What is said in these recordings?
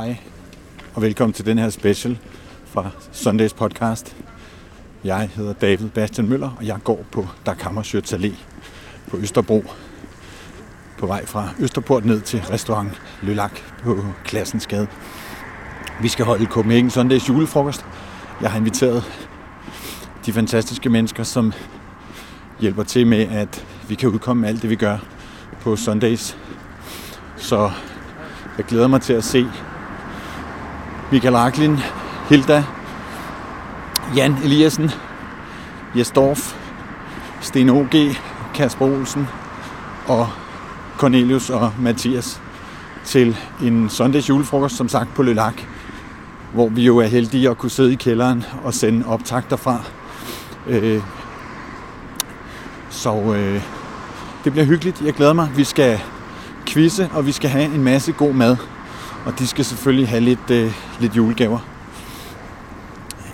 Hej, og velkommen til den her special fra Sundays podcast. Jeg hedder David Bastian Møller, og jeg går på Dag Allé på Østerbro. På vej fra Østerport ned til restaurant Lølak på Klassensgade. Vi skal holde Copenhagen Sundays julefrokost. Jeg har inviteret de fantastiske mennesker, som hjælper til med, at vi kan udkomme med alt det, vi gør på Sundays. Så jeg glæder mig til at se Michael Raklin, Hilda, Jan Eliassen, Jes Dorf, Sten O.G., Kasper Olsen og Cornelius og Mathias til en søndags julefrokost, som sagt på Lølak, hvor vi jo er heldige at kunne sidde i kælderen og sende optagter fra. Øh, så øh, det bliver hyggeligt. Jeg glæder mig. Vi skal quizze, og vi skal have en masse god mad. Og de skal selvfølgelig have lidt, øh, lidt julegaver.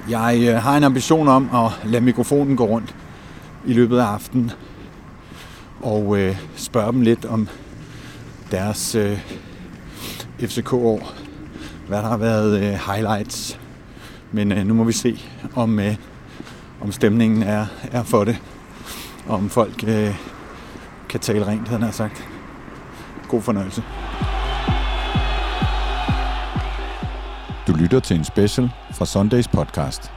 Jeg øh, har en ambition om at lade mikrofonen gå rundt i løbet af aftenen og øh, spørge dem lidt om deres øh, FCK-år. Hvad der har været øh, highlights. Men øh, nu må vi se, om, øh, om stemningen er, er for det. Og om folk øh, kan tale rent, han sagt. God fornøjelse. Lytter til en special fra Sundays podcast.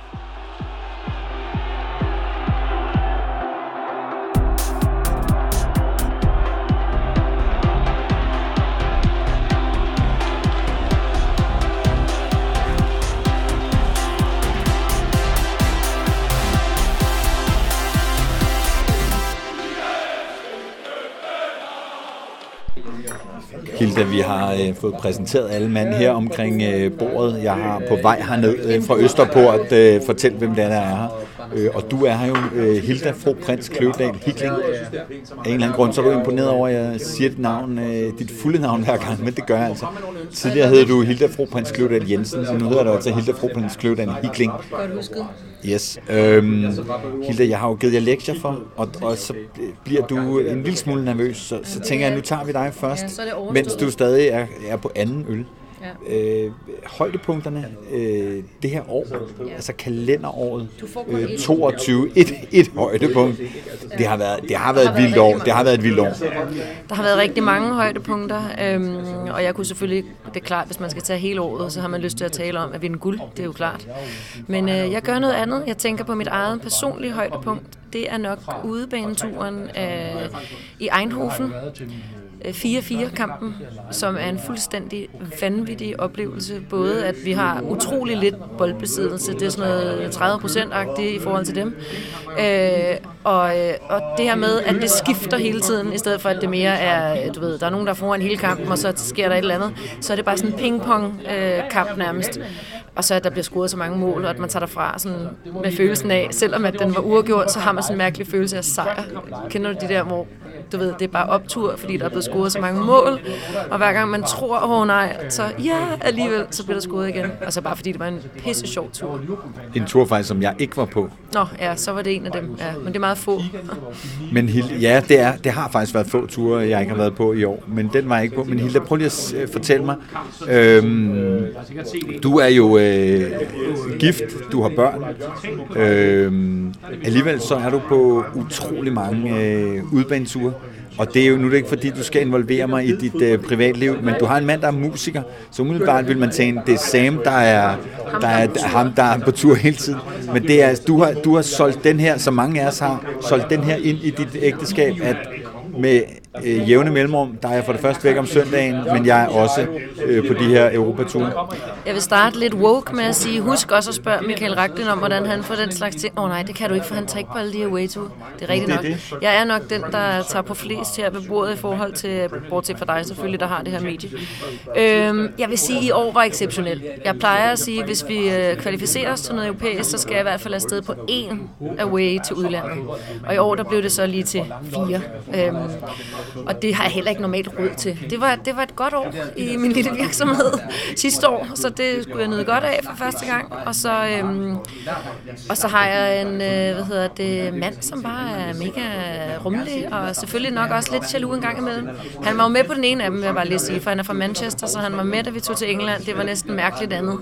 Hilda, vi har øh, fået præsenteret alle mand her omkring øh, bordet. Jeg har på vej herned øh, fra Østerport øh, fortæl, hvem det er, der er her. Øh, og du er her jo, øh, Hilda Fro Prins Kløvedal Hikling. Af en eller anden grund, så er du imponeret over, at jeg siger dit navn, øh, dit fulde navn hver gang, men det gør jeg altså. Tidligere hed du Hilda Fro Prins Kløvedal Jensen, så nu hedder du altså Hilda Fro Prins Kløvedal Hikling. Godt husket. Yes. Øhm, Hilda, jeg har jo givet jer lektier for, og, og så bliver du en lille smule nervøs, så, så tænker jeg, nu tager vi dig først, mens du stadig er, er på anden øl. Ja. Øh, højdepunkterne øh, det her år, Ja. altså kalenderåret øh, et. 22, et, et højdepunkt. Det har været, det har været et vildt år. Det har været et vildt år. Der har været rigtig mange højdepunkter, øhm, og jeg kunne selvfølgelig, det er klart, hvis man skal tage hele året, så har man lyst til at tale om at vinde guld, det er jo klart. Men øh, jeg gør noget andet. Jeg tænker på mit eget personlige højdepunkt. Det er nok udebaneturen øh, i Eindhoven. Øh, 4-4-kampen, som er en fuldstændig vanvittig oplevelse. Både at vi har utrolig lidt boldbesiddelse, det er sådan noget 30 procent i forhold til dem. Øh, og, øh, og det her med, at det skifter hele tiden, i stedet for at det mere er, du ved, der er nogen, der er foran hele kampen, og så sker der et eller andet. Så er det bare sådan en ping-pong-kamp øh, nærmest. Og så at der bliver scoret så mange mål, og at man tager derfra sådan med følelsen af, selvom at den var uafgjort, så har man sådan en mærkelig følelse af sejr. Kender du de der, hvor du ved, det er bare optur, fordi der er blevet scoret så mange mål, og hver gang man tror, åh oh, nej, så ja, alligevel, så bliver der scoret igen. Og så bare fordi det var en pisse sjov tur. En tur faktisk, som jeg ikke var på. Nå, ja, så var det en af dem, ja, men det er meget få. Men Hilde, ja, det, er, det har faktisk været få ture, jeg ikke har været på i år, men den var jeg ikke på. Men Hilda, prøv lige at øh, fortælle mig. Øhm, du er jo øh, gift, du har børn. Øhm, alligevel så er du på utrolig mange øh, udbaneture. Og det er jo nu er det ikke fordi, du skal involvere mig i dit øh, privatliv, men du har en mand, der er musiker, så umiddelbart vil man tænke, det er Sam, der er, der er der ham, der er på tur hele tiden. Men det er, du har, du har solgt den her, som mange af os har, solgt den her ind i dit ægteskab, at med øh, jævne mellemrum, der er jeg for det første væk om søndagen, men jeg er også øh, på de her Europature. Jeg vil starte lidt woke med at sige, husk også at spørge Michael Raglen om, hvordan han får den slags ting. Åh oh, nej, det kan du ikke, for han tager ikke på alle de her way to. Det er rigtigt nok. Jeg er nok den, der tager på flest her ved bordet i forhold til, bortset fra dig selvfølgelig, der har det her medie. Øhm, jeg vil sige, at i år var exceptionelt. Jeg plejer at sige, at hvis vi øh, kvalificerer os til noget europæisk, så skal jeg i hvert fald afsted på én away til udlandet. Og i år, der blev det så lige til fire. Øhm, og det har jeg heller ikke normalt råd til. Det var, det var et godt år i min lille virksomhed sidste år, så det skulle jeg nyde godt af for første gang. Og så, øhm, og så har jeg en øh, hvad hedder det, mand, som bare er mega rummelig, og selvfølgelig nok også lidt jaloux en gang imellem. Han var jo med på den ene af dem, vil jeg bare lige sige, for han er fra Manchester, så han var med, da vi tog til England. Det var næsten mærkeligt andet.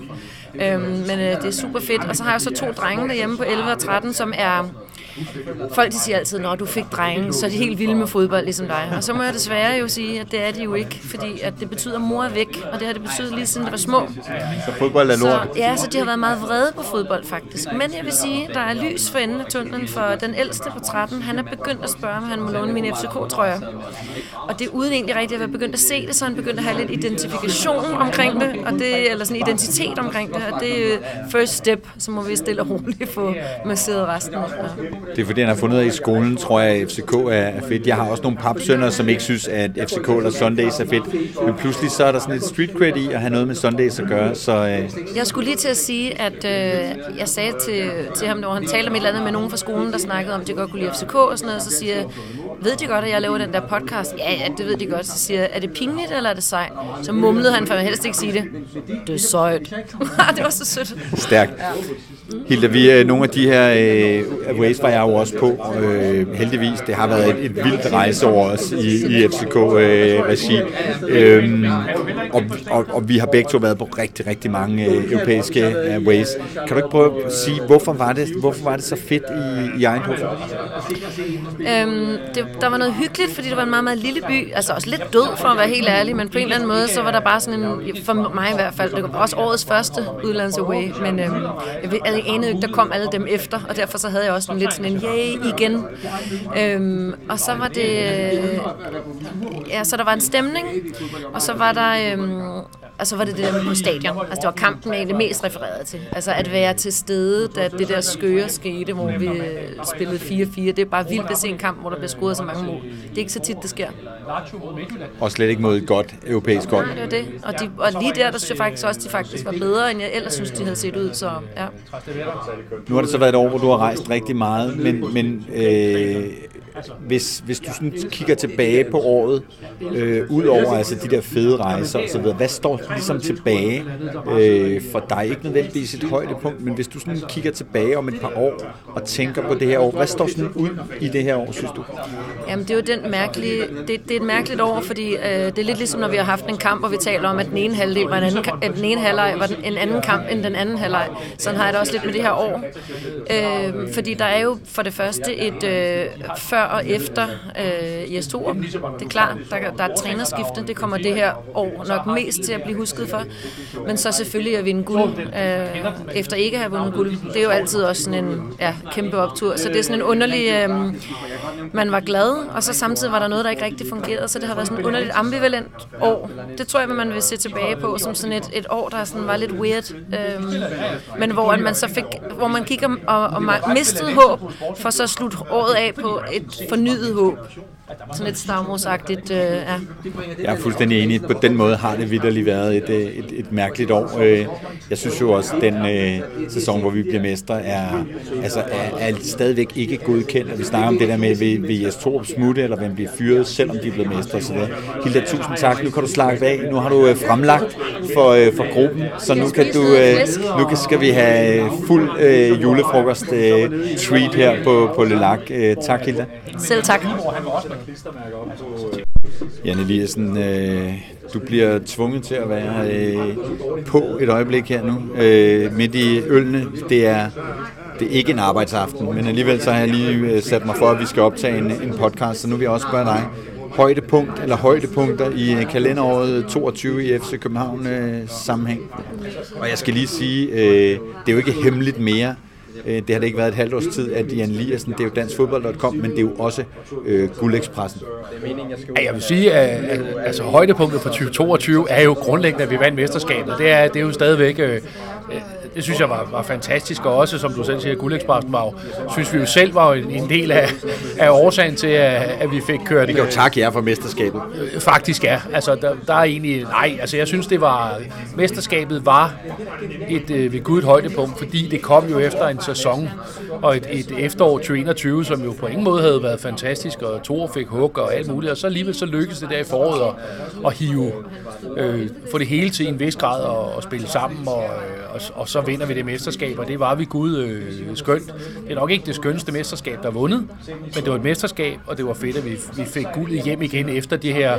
Øhm, men øh, det er super fedt. Og så har jeg så to drenge derhjemme på 11 og 13, som er Folk de siger altid, når du fik drenge, så er de helt vilde med fodbold, ligesom dig. Og så må jeg desværre jo sige, at det er de jo ikke, fordi at det betyder, at mor er væk, og det har det betydet lige siden det var små. Så fodbold er lort? Så, ja, så de har været meget vrede på fodbold, faktisk. Men jeg vil sige, der er lys for enden af tunnelen, for den ældste på 13, han er begyndt at spørge, om han må låne min FCK-trøjer. Og det er uden egentlig rigtigt at være begyndt at se det, så han begyndt at have lidt identifikation omkring det, og det, eller sådan identitet omkring det, og det er first step, så må vi stille og roligt få masseret resten. Ja. Det er fordi, han har fundet ud af i skolen, tror jeg, at FCK er fedt. Jeg har også nogle papsønner, som ikke synes, at FCK eller Sundays er fedt. Men pludselig så er der sådan et street cred i at have noget med Sundays at gøre. Så, øh... Jeg skulle lige til at sige, at øh, jeg sagde til, til ham, når han talte om et eller andet med nogen fra skolen, der snakkede om, at de godt kunne lide FCK og sådan noget, så siger jeg, ved de godt, at jeg laver den der podcast? Ja, ja, det ved de godt. Så siger jeg, er det pinligt, eller er det sejt? Så mumlede han, for jeg helst ikke sige det. Det er sejt. det var så sødt. Stærkt. Ja. Hilda, vi er nogle af de her øh, jeg jo også på, øh, heldigvis. Det har været et, et vildt rejseår også i, i FCK-regi. Øh, øhm, og, og, og vi har begge to været på rigtig, rigtig mange øh, europæiske øh, ways. Kan du ikke prøve at sige, hvorfor var det, hvorfor var det så fedt i, i Eindhoven? Øhm, det, der var noget hyggeligt, fordi det var en meget, meget lille by. Altså også lidt død, for at være helt ærlig, men på en eller anden måde, så var der bare sådan en, for mig i hvert fald, det var også årets første udlands away, men øhm, jeg anede ikke, der kom alle dem efter, og derfor så havde jeg også en lidt sådan en yay igen. Øhm, og så var det, ja, så der var en stemning, og så var der, øhm, og så var det det der på stadion. Altså det var kampen, jeg egentlig mest refereret til. Altså at være til stede, da det der skøre skete, hvor vi spillede 4-4. Det er bare vildt at se en kamp, hvor der bliver scoret så mange mål. Det er ikke så tit, det sker. Og slet ikke mod et godt europæisk hold. Nej, det var det. Og, de, og lige der, der synes jeg faktisk også, de faktisk var bedre, end jeg ellers synes, de havde set ud. Så, ja. Nu har det så været et år, hvor du har rejst rigtig meget, men, men øh, hvis, hvis du sådan kigger tilbage på året, øh, ud over altså de der fede rejser osv., hvad står ligesom tilbage øh, for dig? Ikke nødvendigvis et højdepunkt, men hvis du sådan kigger tilbage om et par år og tænker på det her år, hvad står sådan ud i det her år, synes du? Jamen, det er jo den mærkelige, det, det er et mærkeligt år, fordi øh, det er lidt ligesom, når vi har haft en kamp, hvor vi taler om, at den ene halvdel var en anden, at den ene halvleg var en anden kamp end den anden halvleg. Sådan har jeg det også lidt med det her år. Øh, fordi der er jo for det første et øh, før og efter øh, i S2. Det er klart, der, der er trænerskifte. Det kommer det her år nok mest til at blive husket for. Men så selvfølgelig at vinde guld øh, efter ikke at have vundet guld. Det er jo altid også sådan en ja, kæmpe optur. Så det er sådan en underlig... Øh, man var glad, og så samtidig var der noget, der ikke rigtig fungerede. Så det har været sådan et underligt ambivalent år. Det tror jeg, man vil se tilbage på som sådan et, et år, der sådan var lidt weird. Øh, men hvor man så fik, hvor man kigger og, og mistede håb, for så slut året af på et fornyet håb. Sådan lidt stavmorsagtigt, øh, ja. Jeg er fuldstændig enig. På den måde har det vidderligt været et, øh, et, et mærkeligt år. Øh, jeg synes jo også, at den øh, sæson, hvor vi bliver mestre, er, altså, er, er stadigvæk ikke godkendt. vi snakker om det der med, vil, vil Jes Torup smutte, eller hvem bliver fyret, selvom de er blevet mestre osv. Hilda, tusind tak. Nu kan du slakke af. Nu har du øh, fremlagt for, øh, for gruppen, så nu kan du øh, nu kan, skal vi have fuld øh, julefrokost øh, treat her på, på Lelak. Øh, tak, Hilda. Selv tak klistermærker op på... Jan Eliassen, øh, du bliver tvunget til at være øh, på et øjeblik her nu, øh, midt i ølene. Det er, det er ikke en arbejdsaften, men alligevel så har jeg lige øh, sat mig for, at vi skal optage en, en podcast, så nu vil jeg også spørge dig, højdepunkt eller højdepunkter i øh, kalenderåret 22 i FC København øh, sammenhæng. Og jeg skal lige sige, øh, det er jo ikke hemmeligt mere, Øh, Øh, det har det ikke været et halvt års tid, at Jan Liersen, det er jo danskfodbold.com, men det er jo også øh, Guldekspressen. Ja, jeg vil sige, at, at altså, højdepunktet for 2022 er jo grundlæggende, at vi vandt mesterskabet. Det er, det er jo stadigvæk øh, det synes jeg var, var fantastisk, og også, som du selv siger, Guldekspressen var jo, synes vi jo selv var en, en del af, af årsagen til, at, at vi fik kørt... Vi kan jo takke jer for mesterskabet. Øh, faktisk ja. Altså, der, der er egentlig... Nej, altså jeg synes, det var... Mesterskabet var et øh, ved Gud et højdepunkt, fordi det kom jo efter en sæson, og et, et efterår 2021, som jo på ingen måde havde været fantastisk, og Thor fik hug og alt muligt, og så alligevel så lykkedes det der i foråret at, at hive, øh, få det hele til en vis grad og, og spille sammen, og, øh, og, og så vinder vi det mesterskab, og det var vi gud øh, skønt. Det er nok ikke det skønneste mesterskab, der er vundet, men det var et mesterskab, og det var fedt, at vi, vi fik guldet hjem igen efter det her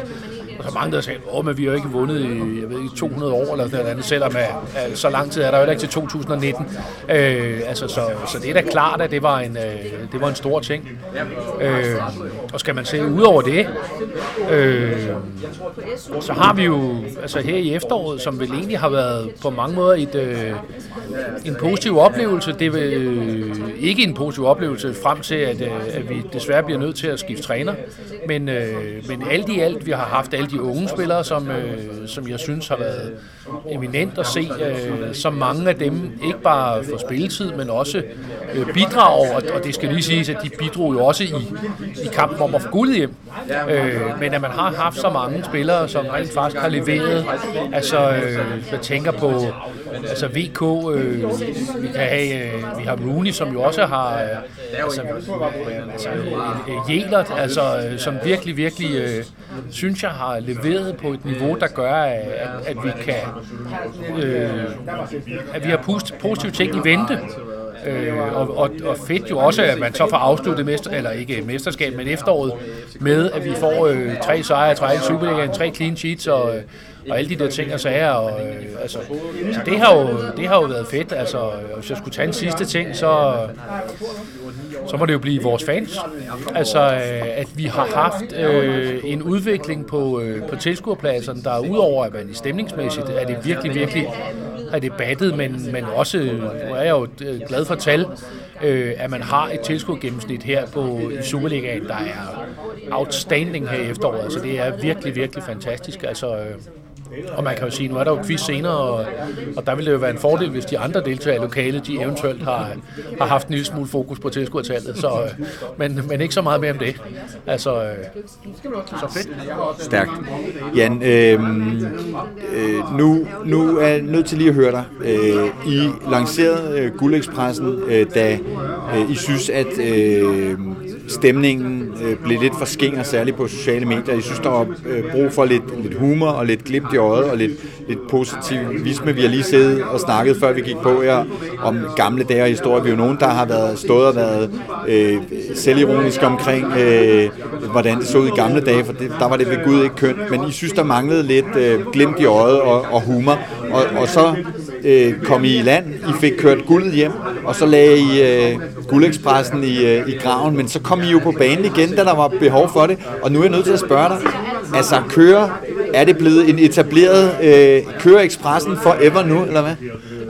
og så mange, der sagde, åh, men vi har ikke vundet i, jeg ved ikke, 200 år eller sådan noget, selvom at, at, så lang tid er der jo ikke til 2019. Øh, altså, så, så det er da klart, at det var en, øh, det var en stor ting. Øh, og skal man se ud over det, øh, så har vi jo altså her i efteråret, som vel egentlig har været på mange måder et, øh, en positiv oplevelse. Det er øh, ikke en positiv oplevelse frem til, at, øh, at vi desværre bliver nødt til at skifte træner. Men, øh, men alt i alt, vi har haft alle de unge spillere, som, øh, som jeg synes har været eminent at se, øh, som mange af dem ikke bare for spilletid, men også øh, bidrager, og, og det skal lige siges, at de bidrog jo også i, i kampen om at få guld hjem. Øh, men at man har haft så mange spillere, som rent faktisk har leveret, altså øh, jeg tænker på altså VK, øh, vi kan have, øh, vi har Rooney, som jo også har, øh, altså, altså øh, øh, Jelert, altså, øh, som virkelig, virkelig, øh, synes jeg, har leveret på et niveau, der gør, at, at vi kan, øh, at vi har positive ting i vente. Øh, og, og, og fedt jo også, at man så får afsluttet mester, eller ikke mesterskab, men efteråret med, at vi får øh, tre sejre, tre i Superligaen, tre clean sheets og, og alle de der ting og sager. Og, øh, altså, så det har, jo, det har jo været fedt. Altså, hvis jeg skulle tage en sidste ting, så, så må det jo blive vores fans. Altså, øh, at vi har haft øh, en udvikling på, øh, på tilskuerpladserne, der er udover at man i stemningsmæssigt er det virkelig, virkelig har debattet, men, men også, øh, nu er jeg jo øh, glad for tal, øh, at man har et tilskudgennemsnit her på i Superligaen, der er outstanding her i efteråret. så det er virkelig, virkelig fantastisk. Altså, øh, og man kan jo sige, nu er der jo quiz senere, og, og der ville det jo være en fordel, hvis de andre deltagere i lokalet, de eventuelt har, har haft en lille smule fokus på tilskuertallet. Så, øh, men, men ikke så meget mere om det. Altså, øh, så fedt. Stærkt. Jan, øh, øh, nu, nu er jeg nødt til lige at høre dig. Øh, I lancerede øh, Guldekspressen, øh, da øh, I synes, at øh, stemningen øh, blev lidt for skinger, særligt på sociale medier. Jeg synes, der var øh, brug for lidt, lidt humor og lidt glimt i øjet og lidt, lidt positivisme. Vi har lige siddet og snakket, før vi gik på her, om gamle dage og historie. Vi er jo nogen, der har været, stået og været øh, selvironiske omkring, øh, hvordan det så ud i gamle dage, for det, der var det ved Gud ikke kønt. Men I synes, der manglede lidt øh, glimt i øjet og, og humor. Og, og så øh, kom I i land, I fik kørt guldet hjem, og så lagde I øh, guldekspressen i, øh, i graven, men så kom I jo på banen igen, da der var behov for det, og nu er jeg nødt til at spørge dig, altså kører, er det blevet en etableret, øh, kører forever nu, eller hvad?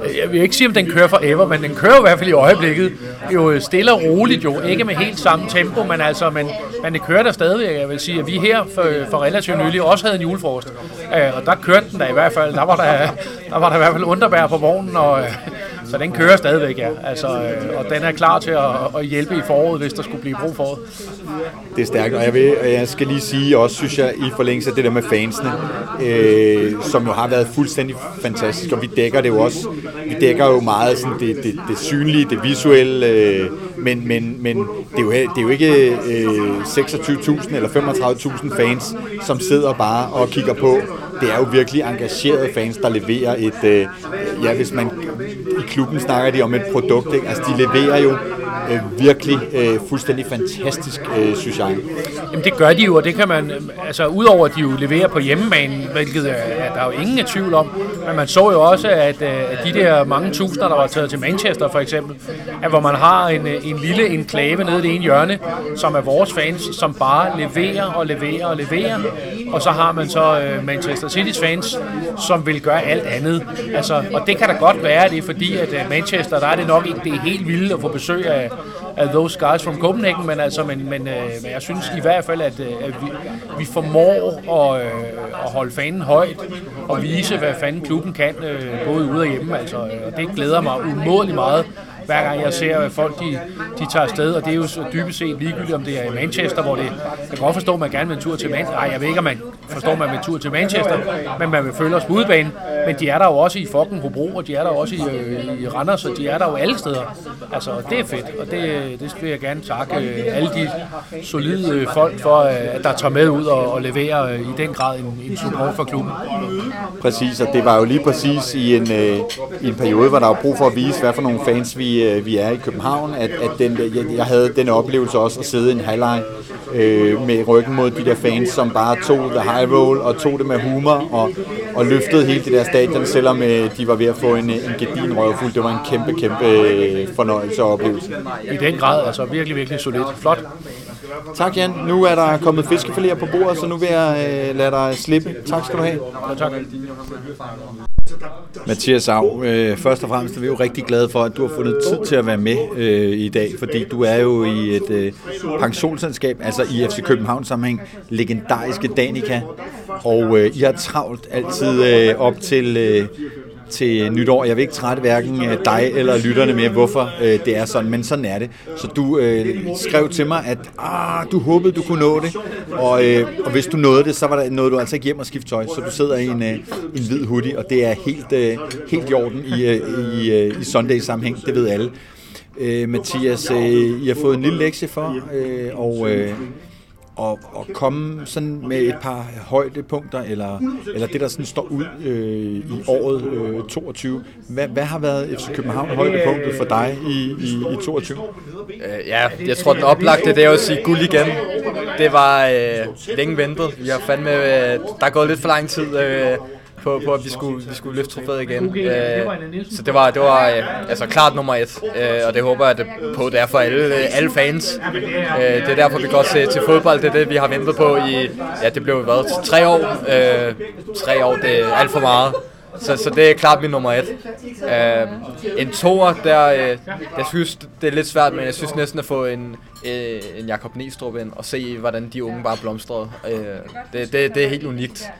Jeg vil ikke sige, om den kører forever, men den kører i hvert fald i øjeblikket. Jo stille og roligt jo, ikke med helt samme tempo, men altså, men, men det kører der stadigvæk. Jeg vil sige, at vi her for, for relativt nylig også havde en julefrokost. Øh, og der kørte den der i hvert fald. Der var der, der, var der i hvert fald underbær på vognen, og, så den kører stadigvæk, ja. Altså, øh, og den er klar til at, at hjælpe i foråret, hvis der skulle blive brug for det. Det er stærkt, og jeg, vil, jeg skal lige sige også, synes jeg, i forlængelse af det der med fansene, øh, som jo har været fuldstændig fantastisk, og vi dækker det jo også, vi dækker jo meget sådan det, det, det synlige, det visuelle, øh, men, men, men det, er jo, det er jo ikke øh, 26.000 eller 35.000 fans, som sidder bare og kigger på. Det er jo virkelig engagerede fans, der leverer et, øh, ja, hvis man i klubben snakker de om et produkt, ikke? altså de leverer jo øh, virkelig øh, fuldstændig fantastisk, øh, synes jeg. Jamen det gør de jo, og det kan man, øh, altså udover at de jo leverer på hjemmebane, hvilket er, der er jo ingen tvivl om, men man så jo også, at, øh, at de der mange tusinder, der var taget til Manchester for eksempel, at hvor man har en, øh, en lille enklave nede i det ene hjørne, som er vores fans, som bare leverer og leverer og leverer, og så har man så øh, Manchester City's fans, som vil gøre alt andet. Altså, og det kan da godt være, det er fordi, at øh, Manchester, der er det nok ikke det helt vilde at få besøg af, af those guys from Copenhagen, men, altså, men, men, øh, men jeg synes i hvert fald, at, øh, at vi, vi formår at, øh, at holde fanen højt og vise, hvad fanden klubben kan, øh, både ude og hjemme. Altså, øh, og det glæder mig umådeligt meget hver gang jeg ser at folk, de, de tager afsted, og det er jo så dybest set ligegyldigt, om det er i Manchester, hvor det, jeg kan godt forstå, at man gerne vil en tur til Manchester. Nej, jeg ved ikke, om man forstår, man med tur til Manchester, men man vil følge os på udebane. Men de er der jo også i fucking Hobro, og de er der også i, øh, i Randers, og de er der jo alle steder. Altså, det er fedt, og det, det vil jeg gerne takke øh, alle de solide øh, folk for, øh, at der tager med ud og, og leverer øh, i den grad en, en support for klubben. Præcis, og det var jo lige præcis i en, øh, i en periode, hvor der var brug for at vise, hvad for nogle fans vi, øh, vi er i København, at, at den, øh, jeg, jeg havde den oplevelse også at sidde i en halvleg øh, med ryggen mod de der fans, som bare tog the high roll og tog det med humor og, og løftede hele det der stadion, selvom øh, de var ved at få en, en gedin røvfuld. Det var en kæmpe, kæmpe øh, fornøjelse og oplevelse. I den grad, altså virkelig, virkelig solidt. Flot. Tak Jan. Nu er der kommet fiskefiléer på bordet, så nu vil jeg øh, lade dig slippe. Tak skal du have. Ja, tak. Mathias Av, øh, først og fremmest er vi jo rigtig glade for, at du har fundet tid til at være med øh, i dag, fordi du er jo i et øh, pensionsselskab, altså i FC København sammenhæng, legendariske Danica, og øh, I har travlt altid øh, op til... Øh, til nytår. Jeg vil ikke trætte hverken øh, dig eller lytterne med, hvorfor øh, det er sådan, men sådan er det. Så du øh, skrev til mig, at ah, du håbede, du kunne nå det, og, øh, og hvis du nåede det, så var der noget, du altså ikke hjem og skifte tøj, så du sidder i en, øh, en hvid hoodie, og det er helt, øh, helt i orden i, øh, i, øh, i Sunday-sammenhæng, det ved alle. Øh, Mathias, øh, I har fået en lille lektie for, øh, og øh, og, og komme sådan med et par højdepunkter, eller, eller det, der sådan står ud øh, i året øh, 22. Hvad, hvad har været FC København højdepunktet for dig i, i, i 22? Øh, ja, jeg tror, den oplagte, det er at sige guld igen. Det var øh, længe ventet. Vi har fandme, øh, der er gået lidt for lang tid. Øh, på, på at vi skulle, vi skulle løfte trofæet igen. Øh, så det var, det var øh, altså klart nummer et, øh, og det håber jeg det på, det er for alle, alle fans. Øh, det er derfor, vi går til, til fodbold. Det er det, vi har ventet på i, ja, det blev været tre år. Øh, tre år, det er alt for meget. Så, så det er klart min nummer et. Uh, en toer, der, uh, jeg synes, det er lidt svært, men jeg synes næsten at få en, uh, en Jakob Nistrup ind og se, hvordan de unge bare blomstrede. Uh, det, det, det er helt unikt.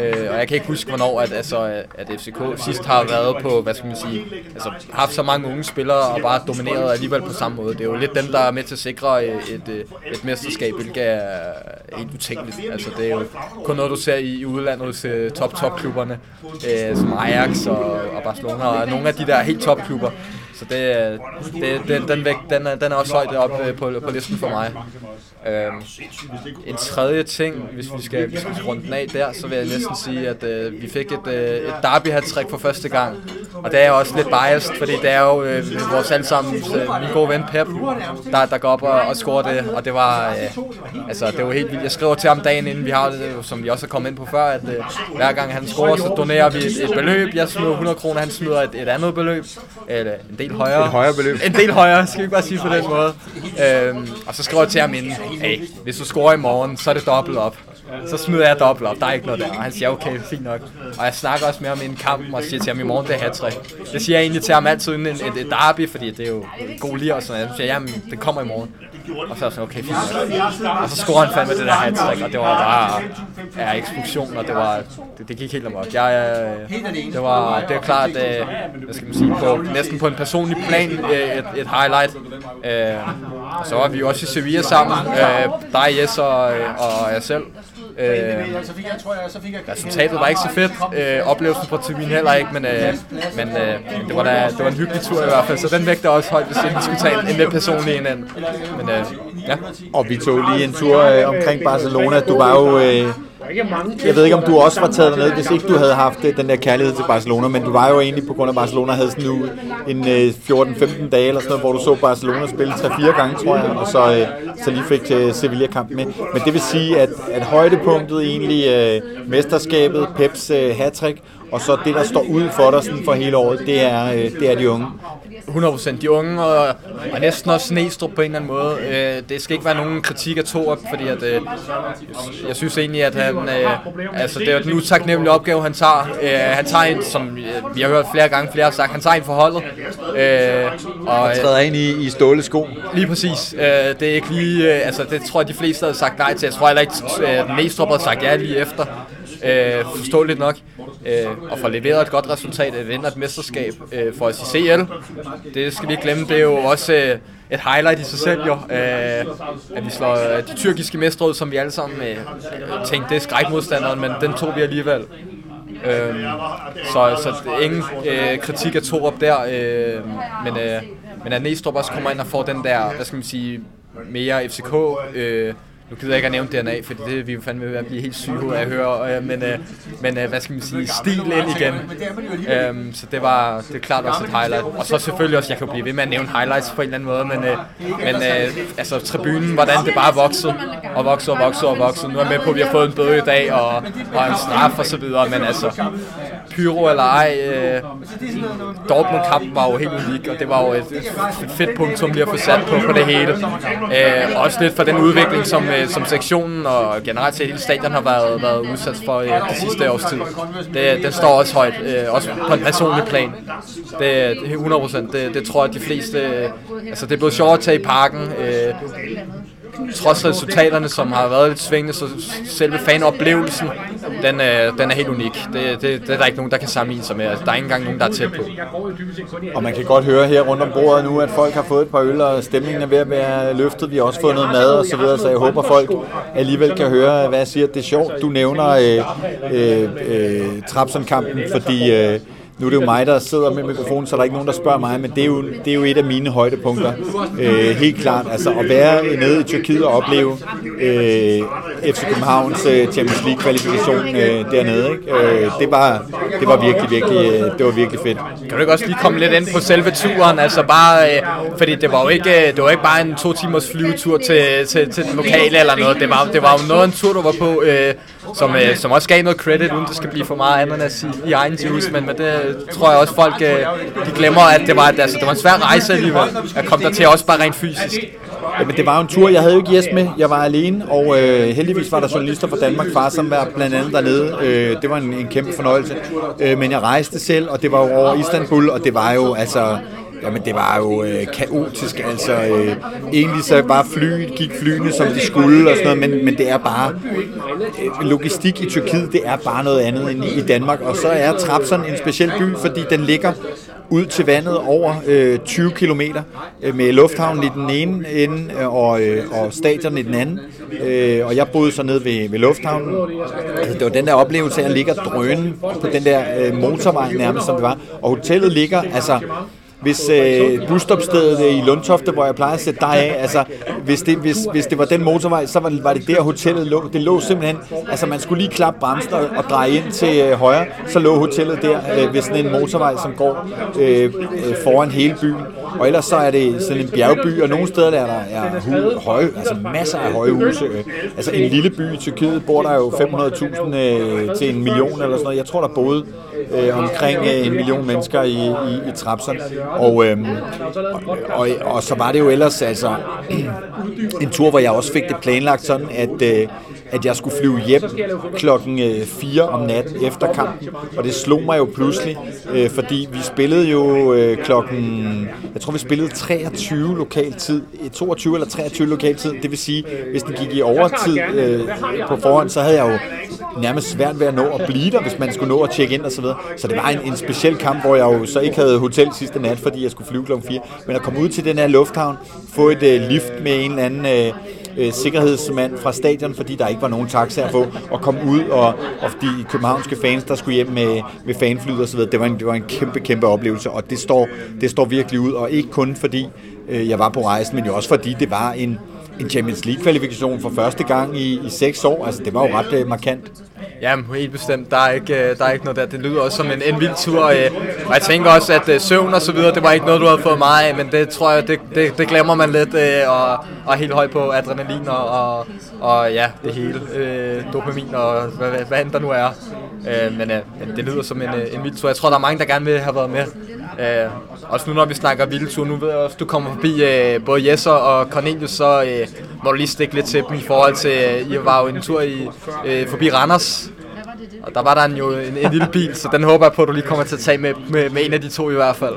Øh, og jeg kan ikke huske, hvornår at, altså, at FCK sidst har været på, hvad skal man sige, altså haft så mange unge spillere og bare domineret alligevel på samme måde. Det er jo lidt dem, der er med til at sikre et, et, et mesterskab, hvilket er helt utænkeligt. Altså det er jo kun noget, du ser i, i udlandet hos top-top-klubberne, øh, som Ajax og, og Barcelona og nogle af de der helt top-klubber. Så det, øh, det, den, den, vægt, den, er, den er også højt op øh, på, på listen for mig. Øhm, en tredje ting, hvis vi skal, hvis vi skal runde den af der, så vil jeg næsten sige, at øh, vi fik et, øh, et derby hat for første gang. Og det er også lidt biased, fordi det er jo øh, vores allesammen, øh, min gode ven Pep, der, der går op og, og scorer det. Og det var, øh, altså, det var helt vildt. Jeg skriver til ham dagen inden vi har det, øh, som vi også har kommet ind på før, at øh, hver gang han scorer, så donerer vi et, et beløb. Jeg smider 100 kroner, han smider et, et andet beløb. Eller en del højere. Et højere beløb. En del højere, skal vi ikke bare sige på den måde. Øhm, og så skriver jeg til ham inden, hey, hvis du scorer i morgen, så er det dobbelt op. Så smider jeg dobbelt op, der er ikke noget der. Og han siger, okay, fint nok. Og jeg snakker også med ham inden kampen og siger til ham, i morgen det er hat Det siger jeg egentlig til ham altid inden et, et derby, fordi det er jo god lige og sådan noget. Så siger jeg, jamen, det kommer i morgen. Og så er jeg sådan, okay, fint nok. Og så scorer han fandme det der hat og det var bare ja, eksplosion, og det var, det, det gik helt amok. Jeg, øh, det var, det er klart, øh, hvad skal man sige, på, næsten på en personlig plan, øh, et, et highlight. Øh, så var vi jo også i Sevilla sammen, øh, dig, Jes og, øh, og jeg selv. Øh, resultatet var ikke så fedt. Øh, oplevelsen på tribunen heller ikke, men, øh, men øh, det, var da, det var en hyggelig tur i hvert fald, så den vægter også højt, hvis vi skulle tage en, en lidt personlig en. Men øh, ja. Og vi tog lige en tur øh, omkring Barcelona. Du var jo... Øh, jeg ved ikke, om du også var taget derned, hvis ikke du havde haft øh, den der kærlighed til Barcelona, men du var jo egentlig på grund af Barcelona, havde sådan nu en 14-15 øh, dage eller sådan noget, hvor du så Barcelona spille 3-4 gange, tror jeg, og så, øh, så lige fik Sevilla-kampen med. Men det vil sige, at, at højdepunktet egentlig mesterskabet, Peps hattrick, og så det, der står ud for dig sådan for hele året, det er, det er de unge. 100% de unge, og, og næsten også Snestrup på en eller anden måde. Øh, det skal ikke være nogen kritik af Torup, fordi at, øh, jeg synes egentlig, at han, øh, altså, det er en utaknemmelig opgave, han tager. Øh, han tager en, som øh, vi har hørt flere gange, flere har sagt, han tager en forholdet. Øh, og, øh, træder ind i, i ståle sko. Lige præcis. Øh, det er ikke lige, øh, altså det tror jeg, de fleste havde sagt nej til. Jeg tror heller ikke, at øh, Næstrup havde sagt ja lige efter øh, forståeligt nok, øh, og får leveret et godt resultat, at vinder et mesterskab øh, for os i CL. Det skal vi ikke glemme, det er jo også øh, et highlight i sig selv jo, øh, at vi slår øh, de tyrkiske mestre ud, som vi alle sammen øh, tænkte, det er skrækmodstanderen, men den tog vi alligevel. Øhm, så, så ingen øh, kritik af Torup der, øh, men, øh, men at Næstrup også kommer ind og får den der, hvad skal man sige, mere FCK øh, nu gider jeg ikke at nævne DNA, for det vi jo fandme ved at blive helt syge af at høre, øh, men, øh, men øh, hvad skal man sige, stil ind igen. Øhm, så det var det er klart også et highlight. Og så selvfølgelig også, jeg kan blive ved med at nævne highlights på en eller anden måde, men, øh, men øh, altså tribunen, hvordan det bare voksede, og voksede og voksede og voksede. Nu er jeg med på, at vi har fået en bøde i dag, og, og en straf og så videre, men altså, pyro eller ej, øh, Dortmund-kampen var jo helt unik, og det var jo et, et fedt punkt, som lige at få sat på, på det hele. Øh, også lidt for den udvikling, som, øh, som sektionen og generelt set hele stadion har været, været udsat for øh, det sidste års tid. Det, den står også højt, øh, også på en personlig plan. Det, det 100 procent, det, det tror jeg, at de fleste... Øh, altså, det er blevet sjovt at tage i parken. Øh, trods resultaterne, som har været lidt svingende, så selve fanoplevelsen, den, øh, den er helt unik. Det, det, det er der ikke nogen, der kan sammenligne sig med. Altså, der er ikke engang nogen, der er tæt på. Og man kan godt høre her rundt om bordet nu, at folk har fået et par øl, og stemningen er ved at være løftet. Vi har også fået noget mad og så videre, så jeg håber, folk alligevel kan høre, hvad jeg siger. Det er sjovt, du nævner øh, øh, øh, Trapsen-kampen, fordi... Øh, nu er det jo mig, der sidder med mikrofonen, så der er ikke nogen, der spørger mig, men det er jo, det er jo et af mine højdepunkter. Øh, helt klart. Altså at være nede i Tyrkiet og opleve øh, FC Københavns øh, Champions League-kvalifikation øh, dernede. Ikke? Øh, det, var, det var virkelig, virkelig, øh, det var virkelig fedt. Kan du ikke også lige komme lidt ind på selve turen? Altså bare, øh, fordi det var jo ikke, øh, det var ikke bare en to timers flyvetur til, til, til den lokale eller noget. Det var, det var jo noget en tur, du var på, øh, som, øh, som også gav noget credit, uden det skal blive for meget ananas i, i egen juice, men, men det tror jeg også folk øh, de glemmer, at det var, altså, det var en svær rejse alligevel, at komme der til også bare rent fysisk. Jamen, det var jo en tur. Jeg havde jo ikke Jes med. Jeg var alene, og øh, heldigvis var der journalister fra Danmark Far, som var blandt andet dernede. Øh, det var en, en kæmpe fornøjelse. Øh, men jeg rejste selv, og det var jo over Istanbul, og det var jo altså Jamen det var jo øh, kaotisk, altså øh, egentlig så bare flyet, gik flyene som de skulle og sådan noget, men, men det er bare, øh, logistik i Tyrkiet, det er bare noget andet end i, i Danmark, og så er Trabzon en speciel by, fordi den ligger ud til vandet over øh, 20 km øh, med lufthavnen i den ene ende øh, og, øh, og stadion i den anden. Øh, og jeg boede så nede ved, ved lufthavnen. Altså, det var den der oplevelse af at ligge og drøne på den der øh, motorvej nærmest, som det var. Og hotellet ligger altså hvis øh, busstopstedet øh, i Lundtofte, hvor jeg plejer at sætte dig af, altså hvis det, hvis, hvis det var den motorvej, så var var det der hotellet lå. Det lå simpelthen, altså man skulle lige klappe bremsen og, og dreje ind til øh, højre, så lå hotellet der øh, ved sådan en motorvej, som går øh, øh, foran hele byen. Og ellers så er det sådan en bjergby, og nogle steder der er der er hu, høje, altså masser af høje huse. Altså en lille by i Tyrkiet bor der jo 500.000 øh, til en million eller sådan noget. Jeg tror, der boede øh, omkring øh, en million mennesker i, i, i Trabzon. Og, øh, og, og, og så var det jo ellers altså en tur, hvor jeg også fik det planlagt sådan, at, øh, at jeg skulle flyve hjem klokken øh, 4 om natten efter kampen. Og det slog mig jo pludselig, øh, fordi vi spillede jo øh, klokken, jeg tror vi spillede 23 lokal tid, øh, 22 eller 23 lokal tid. Det vil sige, hvis den gik i overtid øh, på forhånd, så havde jeg jo nærmest svært ved at nå at blive der, hvis man skulle nå at tjekke ind og så videre. Så det var en, en speciel kamp, hvor jeg jo så ikke havde hotel sidste nat, fordi jeg skulle flyve klokken 4. Men at komme ud til den her lufthavn, få et øh, lift med en eller anden øh, øh, sikkerhedsmand fra stadion, fordi der ikke var nogen taxaer på, og komme ud, og, og de københavnske fans, der skulle hjem med, med fanflyet osv., så. Det var en, det var en kæmpe, kæmpe oplevelse, og det står, det står virkelig ud, og ikke kun fordi øh, jeg var på rejsen, men jo også fordi det var en, en Champions League-kvalifikation for første gang i, i seks år. Altså, det var jo ret øh, markant. Ja, helt bestemt. Der er ikke, øh, der er ikke noget der. Det lyder også som en, en vild tur. Og, og jeg tænker også, at øh, søvn og så videre, det var ikke noget, du havde fået meget af, men det tror jeg, det, det, det glemmer man lidt, og, og er helt højt på adrenalin og, og, og ja, det hele. Øh, dopamin og hvad, hvad, hvad end der nu er. Øh, men, øh, men det lyder som en, en vild tur. Jeg tror, der er mange, der gerne vil have været med. Øh, også nu, når vi snakker vildtur, nu ved jeg også, du kommer forbi øh, både Jesser og Cornelius, så øh, må du lige stikke lidt til dem i forhold til, øh, I var jo en tur i, øh, forbi Randers, og der var der en, jo en, en lille bil, så den håber jeg på, at du lige kommer til at tage med, med, med en af de to i hvert fald.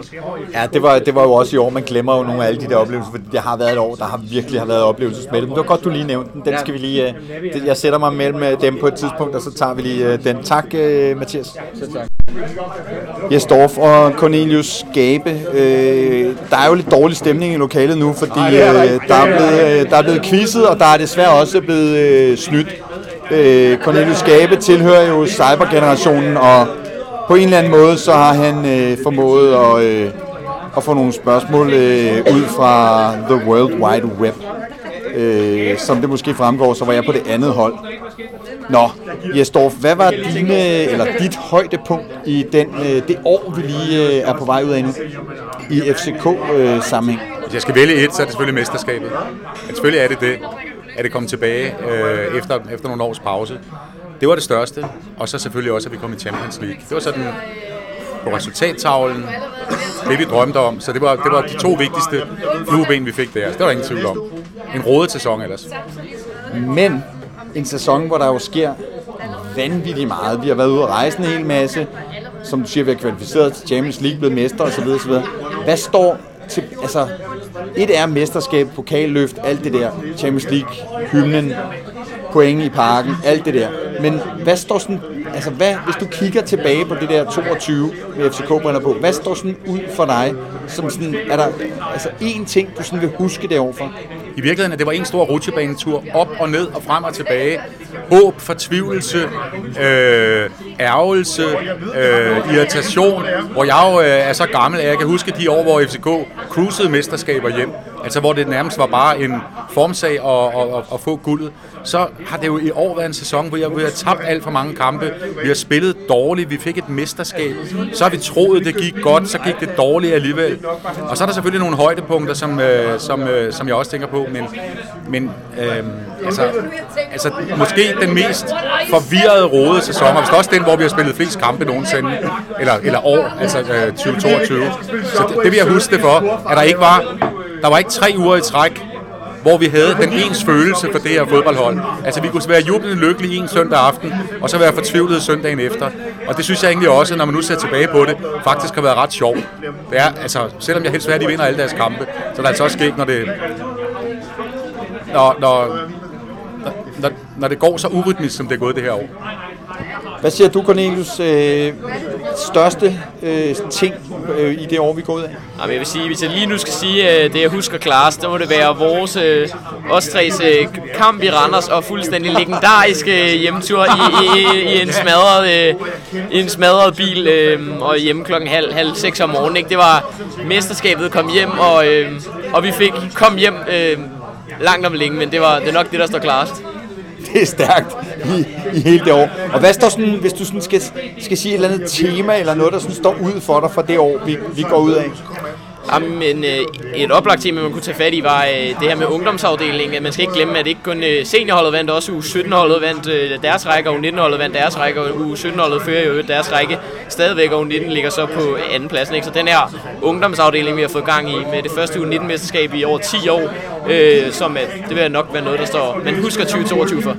Ja, det var, det var jo også i år, man glemmer jo nogle af alle de der oplevelser, fordi det har været et år, der har virkelig har været oplevelsesmættet. Men det var godt, du lige nævnte den. Den skal vi lige, øh, det- jeg sætter mig mellem øh, dem på et tidspunkt, og så tager vi lige øh, den. Tak, Mathias. Jes Dorf og Cornelius Gabe. Øh, der er jo lidt dårlig stemning i lokalet nu, fordi øh, der, er blevet, øh, der er blevet quizzet, og der er desværre også blevet øh, snydt. Øh, Cornelius Gabe tilhører jo cybergenerationen, og på en eller anden måde, så har han øh, formået at, øh, at få nogle spørgsmål øh, ud fra The World Wide Web. Øh, som det måske fremgår, så var jeg på det andet hold. Nå, Jesdorf, hvad var dine, eller dit højdepunkt i den, øh, det år, vi lige øh, er på vej ud af nu, i FCK-sammenhæng? Øh, Hvis jeg skal vælge et, så er det selvfølgelig mesterskabet. Men selvfølgelig er det det, at det kom tilbage øh, efter, efter nogle års pause. Det var det største, og så selvfølgelig også, at vi kom i Champions League. Det var sådan på resultattavlen, det vi drømte om. Så det var, det var de to vigtigste flueben, vi fik der. Så det var der ingen tvivl om. En rodet sæson ellers. Men en sæson, hvor der jo sker vanvittigt meget. Vi har været ude at rejse en hel masse. Som du siger, vi har kvalificeret til Champions League, blevet mestre osv. osv. Hvad står til, altså, et er mesterskab, pokalløft, alt det der, Champions League, hymnen, point i parken, alt det der. Men hvad står sådan, altså hvad, hvis du kigger tilbage på det der 22 med FCK brænder på, hvad står sådan ud for dig, som sådan, er der altså én ting, du sådan vil huske det overfor? I virkeligheden, at det var en stor rutsjebanetur op og ned og frem og tilbage. Håb, fortvivlelse, øh, ærgelse, øh, irritation. Hvor jeg jo øh, er så gammel, at jeg kan huske de år, hvor FCK cruisede mesterskaber hjem. Altså hvor det nærmest var bare en formsag at, at, at, at få guldet. Så har det jo i år været en sæson, hvor, jeg, hvor jeg har tabt alt for mange kampe. Vi har spillet dårligt, vi fik et mesterskab. Så har vi troet, det gik godt, så gik det dårligt alligevel. Og så er der selvfølgelig nogle højdepunkter, som, øh, som, øh, som jeg også tænker på. Men, men øh, altså, altså, måske den mest forvirrede, rode sæson, og også den, hvor vi har spillet flest kampe nogensinde, eller, eller år, altså øh, 2022. Så det, det vil jeg huske det for, at der ikke var, der var ikke tre uger i træk, hvor vi havde den ens følelse for det her fodboldhold. Altså vi kunne være jublende lykkelige en søndag aften, og så være fortvivlet søndagen efter. Og det synes jeg egentlig også, når man nu ser tilbage på det, faktisk har været ret sjovt. Det er, altså, selvom jeg helst vil have, at de vinder alle deres kampe, så er det altså også sket, når det, når, når, når, når det går så urytmisk, som det er gået det her år. Hvad siger du, Cornelius? Øh, største øh, ting øh, i det år, vi går ud af? Jamen, jeg vil sige, hvis jeg lige nu skal sige øh, det, jeg husker klarest, så må det være vores, øh, os tres øh, kamp i Randers og fuldstændig legendariske øh, hjemtur i, i, i en smadret, øh, i en smadret bil øh, og hjemme klokken halv, halv seks om morgenen. Ikke? Det var mesterskabet kom hjem, og, øh, og vi fik kom hjem øh, langt om længe, men det var det er nok det, der står klarest. Det er stærkt i, i hele det år. Og hvad står sådan, hvis du sådan skal, skal sige et eller andet tema, eller noget, der sådan står ud for dig for det år, vi, vi går ud af? Jamen, øh, et oplagt tema, man kunne tage fat i, var øh, det her med ungdomsafdelingen. Man skal ikke glemme, at ikke kun øh, seniorholdet vandt, også U17-holdet vandt øh, deres række, og U19-holdet vandt deres række, og U17-holdet fører jo deres række stadigvæk, og U19 ligger så på anden pladsen. Ikke? Så den her ungdomsafdeling, vi har fået gang i med det første U19-mesterskab i over 10 år, øh, som at, det vil nok være noget, der står, man husker 2022 for.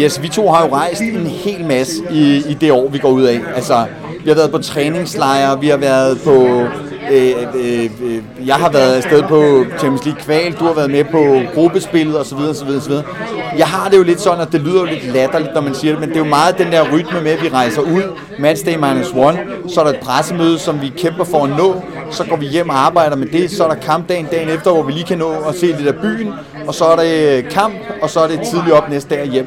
Yes, vi to har jo rejst en hel masse i, i det år, vi går ud af. Altså, vi har været på træningslejre, vi har været på... Øh, øh, øh, jeg har været afsted på Champions League kval, du har været med på gruppespillet osv. osv., osv. Jeg har det jo lidt sådan, at det lyder jo lidt latterligt, når man siger det, men det er jo meget den der rytme med, at vi rejser ud, matchday minus one, så er der et pressemøde, som vi kæmper for at nå, så går vi hjem og arbejder med det, så er der kampdagen dagen efter, hvor vi lige kan nå at se lidt af byen, og så er det kamp, og så er det tidligt op næste dag hjem.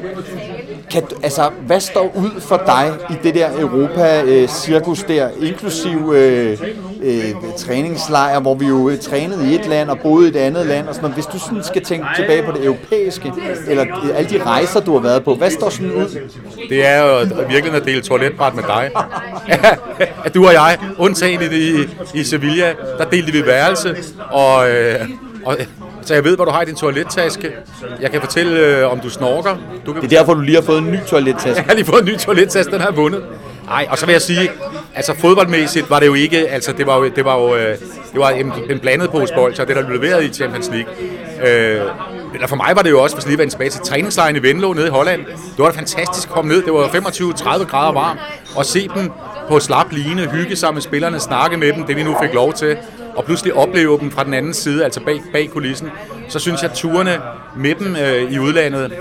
Kan, altså, hvad står ud for dig i det der Europa-cirkus øh, der, inklusiv øh, øh, træningslejr, hvor vi jo øh, trænede i et land og boede i et andet land og sådan noget. Hvis du sådan skal tænke tilbage på det europæiske, eller øh, alle de rejser, du har været på, hvad står sådan ud? Det er jo virkelig at dele toiletbræt med dig. at du og jeg, undtagen i, i, i Sevilla, der delte vi værelse, og, øh, og så jeg ved, hvad du har i din toilettaske. Jeg kan fortælle, øh, om du snorker. Du kan Det er derfor, du lige har fået en ny toilettaske. Jeg har lige fået en ny toilettaske, den har jeg vundet. Nej, og så vil jeg sige, altså fodboldmæssigt var det jo ikke, altså det var jo, det var jo øh, det var en, en blandet pose bold, så det der blev leveret i Champions League. Øh, eller for mig var det jo også, hvis lige vende tilbage til træningslejren i Venlo nede i Holland. Det var da fantastisk at komme ned. Det var 25-30 grader varmt. Og se dem på slap line, hygge sammen med spillerne, snakke med dem, det vi nu fik lov til. Og pludselig opleve dem fra den anden side, altså bag, bag kulissen. Så synes jeg, at turene med dem øh, i udlandet,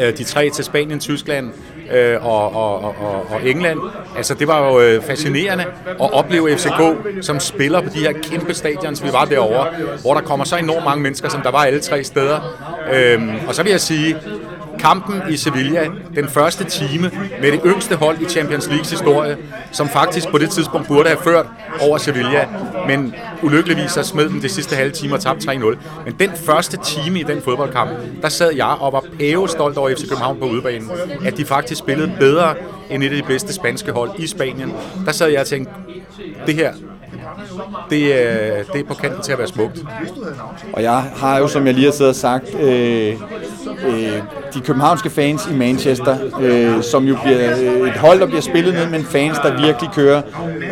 øh, de tre til Spanien, Tyskland, øh, og, og, og, og England. Altså, det var jo øh, fascinerende at opleve FCK, som spiller på de her kæmpe stadions, vi var derovre, hvor der kommer så enormt mange mennesker, som der var alle tre steder. Øh, og så vil jeg sige, kampen i Sevilla, den første time med det yngste hold i Champions Leagues historie, som faktisk på det tidspunkt burde have ført over Sevilla, men ulykkeligvis så smed den det sidste halve time og tabte 3-0. Men den første time i den fodboldkamp, der sad jeg og var pæve stolt over FC København på udebanen, at de faktisk spillede bedre end et af de bedste spanske hold i Spanien. Der sad jeg og tænkte, det her, det, er, det er på kanten til at være smukt. Og jeg har jo, som jeg lige har siddet og sagt, øh, øh, de københavnske fans i Manchester, øh, som jo bliver øh, et hold, der bliver spillet ned, men fans, der virkelig kører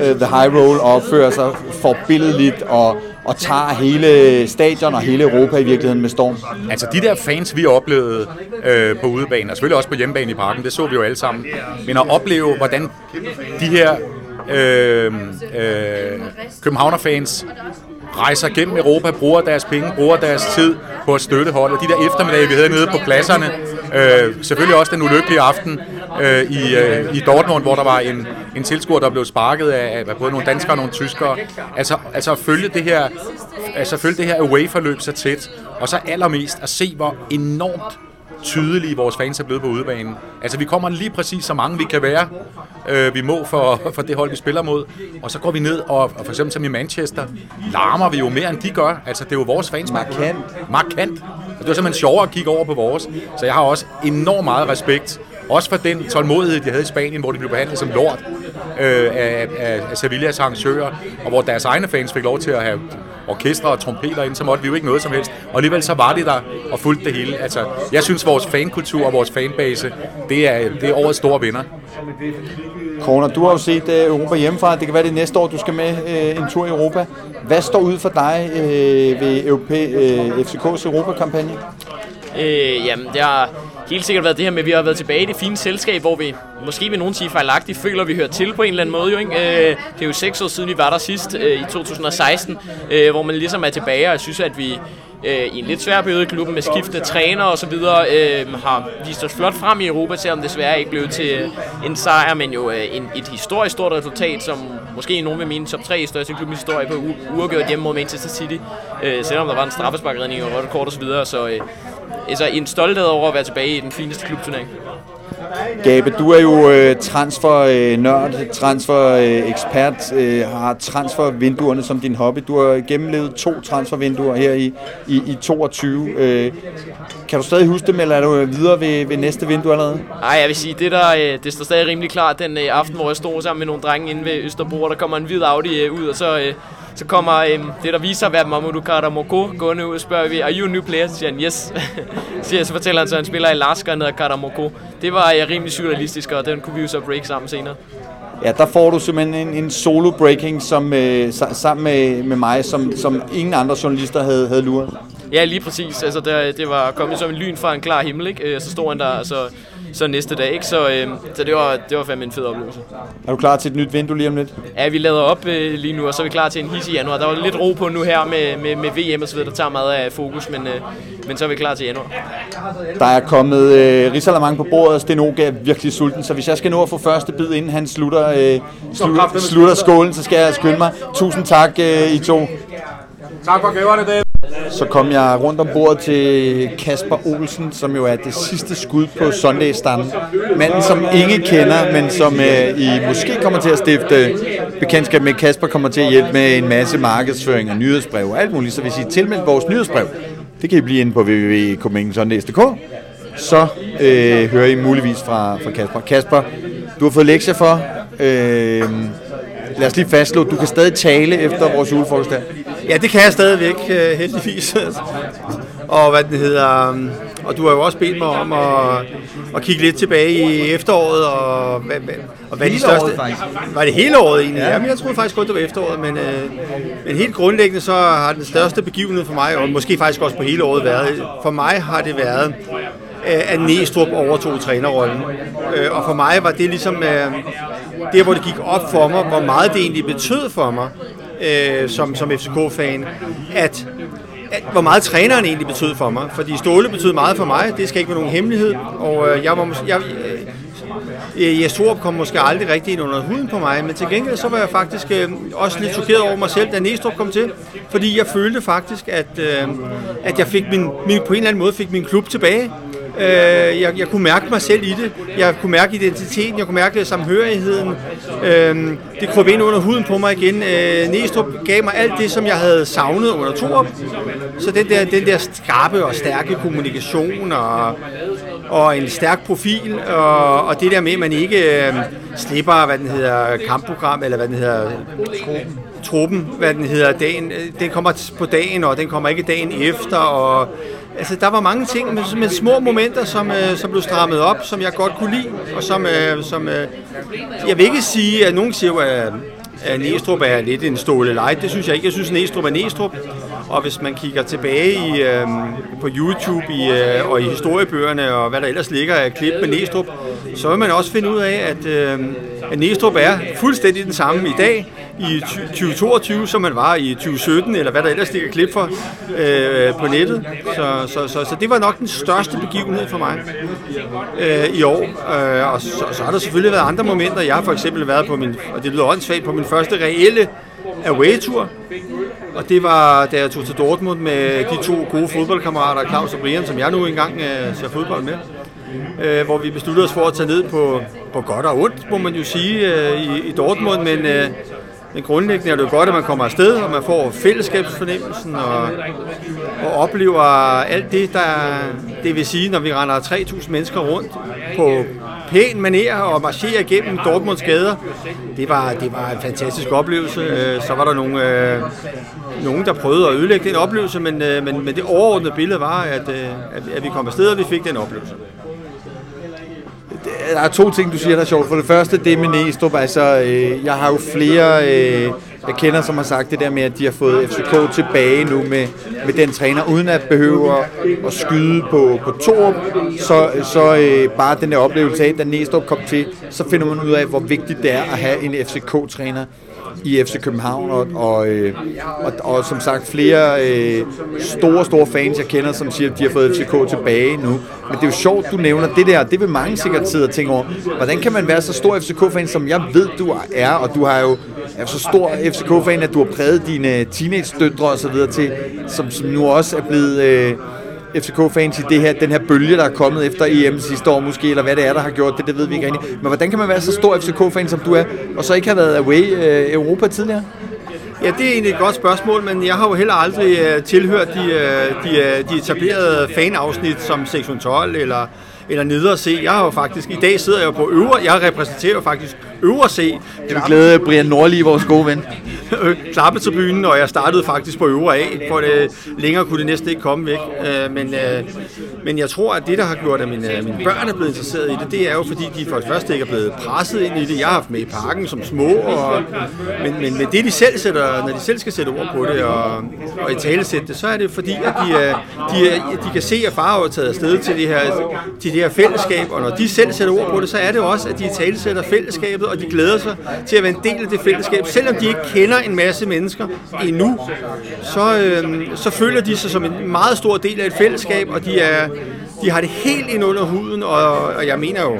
øh, the high roll og opfører sig forbilledligt og, og tager hele stadion og hele Europa i virkeligheden med storm. Altså de der fans, vi oplevede øh, på udebanen, og selvfølgelig også på hjemmebane i parken, det så vi jo alle sammen, men at opleve, hvordan de her øh, øh, Københavner-fans rejser gennem Europa, bruger deres penge, bruger deres tid på at støtte holdet. De der eftermiddage, vi havde nede på pladserne, øh, selvfølgelig også den ulykkelige aften øh, i, øh, i Dortmund, hvor der var en, en tilskuer, der blev sparket af, af både nogle danskere og nogle tyskere. Altså, altså at følge det her, altså følge det her away-forløb så tæt, og så allermest at se, hvor enormt tydelige vores fans er blevet på udebanen. Altså, vi kommer lige præcis så mange, vi kan være. Øh, vi må for, for det hold, vi spiller mod. Og så går vi ned, og, og for eksempel som i Manchester, larmer vi jo mere, end de gør. Altså, det er jo vores fans. Markant. Markant. Og det var simpelthen sjovere at kigge over på vores. Så jeg har også enormt meget respekt. Også for den tålmodighed, de havde i Spanien, hvor de blev behandlet som lort øh, af, af, af Sevillas arrangører, og hvor deres egne fans fik lov til at have orkestre og trompeter ind, så måtte vi jo ikke noget som helst. Og alligevel så var de der og fulgte det hele. Altså, jeg synes, vores fankultur og vores fanbase, det er, det er årets store vinder. Kroner, du har jo set uh, Europa hjemmefra. Det kan være det næste år, du skal med uh, en tur i Europa. Hvad står ud for dig uh, ved Europæ, uh, FCK's Europa-kampagne? Øh, jamen, det har helt sikkert været det her med, at vi har været tilbage i det fine selskab, hvor vi måske vil nogen sige fejlagtigt føler, at vi hører til på en eller anden måde. Jo, ikke? Øh, det er jo seks år siden, vi var der sidst øh, i 2016, øh, hvor man ligesom er tilbage, og jeg synes, at vi øh, i en lidt svær periode i klubben med skiftende træner og så videre, øh, har vist os flot frem i Europa, selvom desværre ikke blev til øh, en sejr, men jo øh, en, et historisk stort resultat, som måske nogen vil mene top 3 største klubbens historie på uafgjort hjemme mod Manchester City, øh, selvom der var en straffesparkredning og rødt kort og så videre, så øh, altså en stolthed over at være tilbage i den fineste klubturnering. Gabe, du er jo øh, transfer-nørd, øh, transfer-ekspert, øh, har transfervinduerne som din hobby. Du har gennemlevet to transfervinduer her i, i, i 22. Øh, kan du stadig huske dem, eller er du videre ved, ved næste vindue allerede? Nej, jeg vil sige, det der, øh, det står stadig rimelig klart den øh, aften, hvor jeg stod sammen med nogle drenge inde ved Østerbro, og der kommer en hvid Audi øh, ud, og så, øh, så kommer øh, det, der viser at være Mamadou Karamoko gående ud og spørger vi, are you a new player? Så siger han, yes. så, så fortæller han så, at han spiller i Lasker, han hedder Karamoko. Det var øh, rimelig surrealistisk, og den kunne vi jo så break sammen senere. Ja, der får du simpelthen en, en solo breaking som, øh, sammen med, med mig, som, som ingen andre journalister havde, havde luret. Ja, lige præcis. Altså, det, det var kommet som en lyn fra en klar himmel, ikke? Øh, Så stod han der, så, så næste dag, ikke? Så, øh, så det, var, det var fandme en fed oplevelse. Er du klar til et nyt vindue lige om lidt? Ja, vi lader op øh, lige nu, og så er vi klar til en his i januar. Der var lidt ro på nu her med, med, med VM og så videre, der tager meget af fokus, men, øh, men så er vi klar til januar. Der er kommet øh, risalamang på bordet, og Sten er virkelig sulten, så hvis jeg skal nå at få første bid, inden han slutter, øh, slutter, slutter skålen, så skal jeg skynde mig. Tusind tak, øh, I to. Tak for gaverne, David. Så kom jeg rundt om bordet til Kasper Olsen, som jo er det sidste skud på Sunday-stammen. Manden, som ingen kender, men som øh, I måske kommer til at stifte bekendtskab med. Kasper kommer til at hjælpe med en masse markedsføring og nyhedsbrev og alt muligt. Så hvis I tilmelder vores nyhedsbrev, det kan I blive inde på www.copenhagensundays.dk. Så øh, hører I muligvis fra, fra Kasper. Kasper, du har fået lektier for. Øh, lad os lige fastslå, du kan stadig tale efter vores julefrokost her. Ja, det kan jeg stadigvæk, øh, heldigvis. og hvad den hedder, um, og du har jo også bedt mig om at, at kigge lidt tilbage i efteråret, og hvad, hvad, og hvad de største... Var det hele året egentlig? Ja. Jamen, jeg troede faktisk kun, det var efteråret, men, øh, men helt grundlæggende så har den største begivenhed for mig, og måske faktisk også på hele året været, for mig har det været, øh, at Næstrup overtog trænerrollen. Øh, og for mig var det ligesom øh, der, hvor det gik op for mig, hvor meget det egentlig betød for mig, øh, som, som FCK-fan, at at, hvor meget træneren egentlig betød for mig. Fordi Ståle betød meget for mig, det skal ikke være nogen hemmelighed. Og øh, jeg, var, jeg, øh, jeg Sorup kom måske aldrig rigtig ind under huden på mig, men til gengæld så var jeg faktisk øh, også lidt chokeret over mig selv, da Næstrup kom til. Fordi jeg følte faktisk, at, øh, at jeg fik min, min, på en eller anden måde fik min klub tilbage. Øh, jeg, jeg kunne mærke mig selv i det. Jeg kunne mærke identiteten, jeg kunne mærke samhørigheden. Øh, det krøb ind under huden på mig igen. Øh, Næstrup gav mig alt det, som jeg havde savnet under Torup. Så den der, den der skarpe og stærke kommunikation og, og en stærk profil, og, og det der med, at man ikke øh, slipper, hvad den hedder, kampprogram, eller hvad den hedder, truppen, hvad den hedder, dagen, øh, den kommer på dagen, og den kommer ikke dagen efter, og altså, der var mange ting med, med små momenter, som, øh, som blev strammet op, som jeg godt kunne lide, og som, øh, som øh, jeg vil ikke sige, at nogen siger, at, at Næstrup er lidt en ståle light. Det synes jeg ikke. Jeg synes, at Næstrup er Næstrup. Og hvis man kigger tilbage i, øh, på YouTube i, øh, og i historiebøgerne og hvad der ellers ligger af klip med Næstrup, så vil man også finde ud af, at, øh, at Næstrup er fuldstændig den samme i dag, i 2022, som man var i 2017, eller hvad der ellers ligger klip for øh, på nettet. Så, så, så, så det var nok den største begivenhed for mig øh, i år. Øh, og så, så har der selvfølgelig været andre momenter. Jeg har for eksempel været på min, og det lyder åndssvagt, på min første reelle away-tur. Og det var, da jeg tog til Dortmund med de to gode fodboldkammerater, Claus og Brian, som jeg nu engang øh, ser fodbold med. Øh, hvor vi besluttede os for at tage ned på, på godt og ondt, må man jo sige, øh, i, i Dortmund. Men, øh, men grundlæggende er det jo godt, at man kommer afsted, og man får fællesskabsfornemmelsen og, og oplever alt det, der det vil sige, når vi render 3.000 mennesker rundt på pæn maner og marcherer gennem Dortmunds gader. Det var, det var en fantastisk oplevelse. Øh, så var der nogle, øh, nogen, der prøvede at ødelægge den oplevelse, men, øh, men, men det overordnede billede var, at, øh, at, at vi kom afsted, og vi fik den oplevelse der er to ting, du siger, der er sjovt. For det første, det med Næstrup, altså, øh, jeg har jo flere, øh, jeg kender, som har sagt det der med, at de har fået FCK tilbage nu med, med den træner, uden at behøve at skyde på, på Torup, så, så øh, bare den der oplevelse af, da Næstrup kom til, så finder man ud af, hvor vigtigt det er at have en FCK-træner i FC København, og, og, øh, og, og som sagt flere øh, store, store fans, jeg kender, som siger, at de har fået FCK tilbage nu. Men det er jo sjovt, du nævner det der. Det vil mange sikkert sidde og tænke over. Hvordan kan man være så stor FCK-fan, som jeg ved, du er, og du har jo er så stor FCK-fan, at du har præget dine teenage-døtre og så videre til, som, som nu også er blevet... Øh, FCK-fans i det her, den her bølge, der er kommet efter EM sidste år måske, eller hvad det er, der har gjort det, det ved vi ikke rigtig. Men hvordan kan man være så stor FCK-fan, som du er, og så ikke have været away øh, Europa tidligere? Ja, det er egentlig et godt spørgsmål, men jeg har jo heller aldrig øh, tilhørt de, øh, de, øh, de etablerede fanafsnit som sektion 12 eller eller nede og se. Jeg har jo faktisk, i dag sidder jeg på øvre, jeg repræsenterer jo faktisk øvre se. Det vil glæde Brian Nordli, vores gode ven. Klappetribunen, og jeg startede faktisk på øvre A, for det, længere kunne det næsten ikke komme væk. Øh, men, øh, men jeg tror, at det, der har gjort, at mine, mine børn er blevet interesseret i det, det er jo, fordi de for det første ikke er blevet presset ind i det. Jeg har haft med i parken som små, og, men, men, men det, de selv sætter, når de selv skal sætte ord på det, og, og i tale sætte det, så er det fordi, at de, de, de kan se, at far har taget afsted til det her, til det her fællesskab, og når de selv sætter ord på det, så er det også, at de tale sætter fællesskabet, og de glæder sig til at være en del af det fællesskab. Selvom de ikke kender en masse mennesker endnu, så, øh, så føler de sig som en meget stor del af et fællesskab, og de, er, de har det helt ind under huden, og, og jeg mener jo,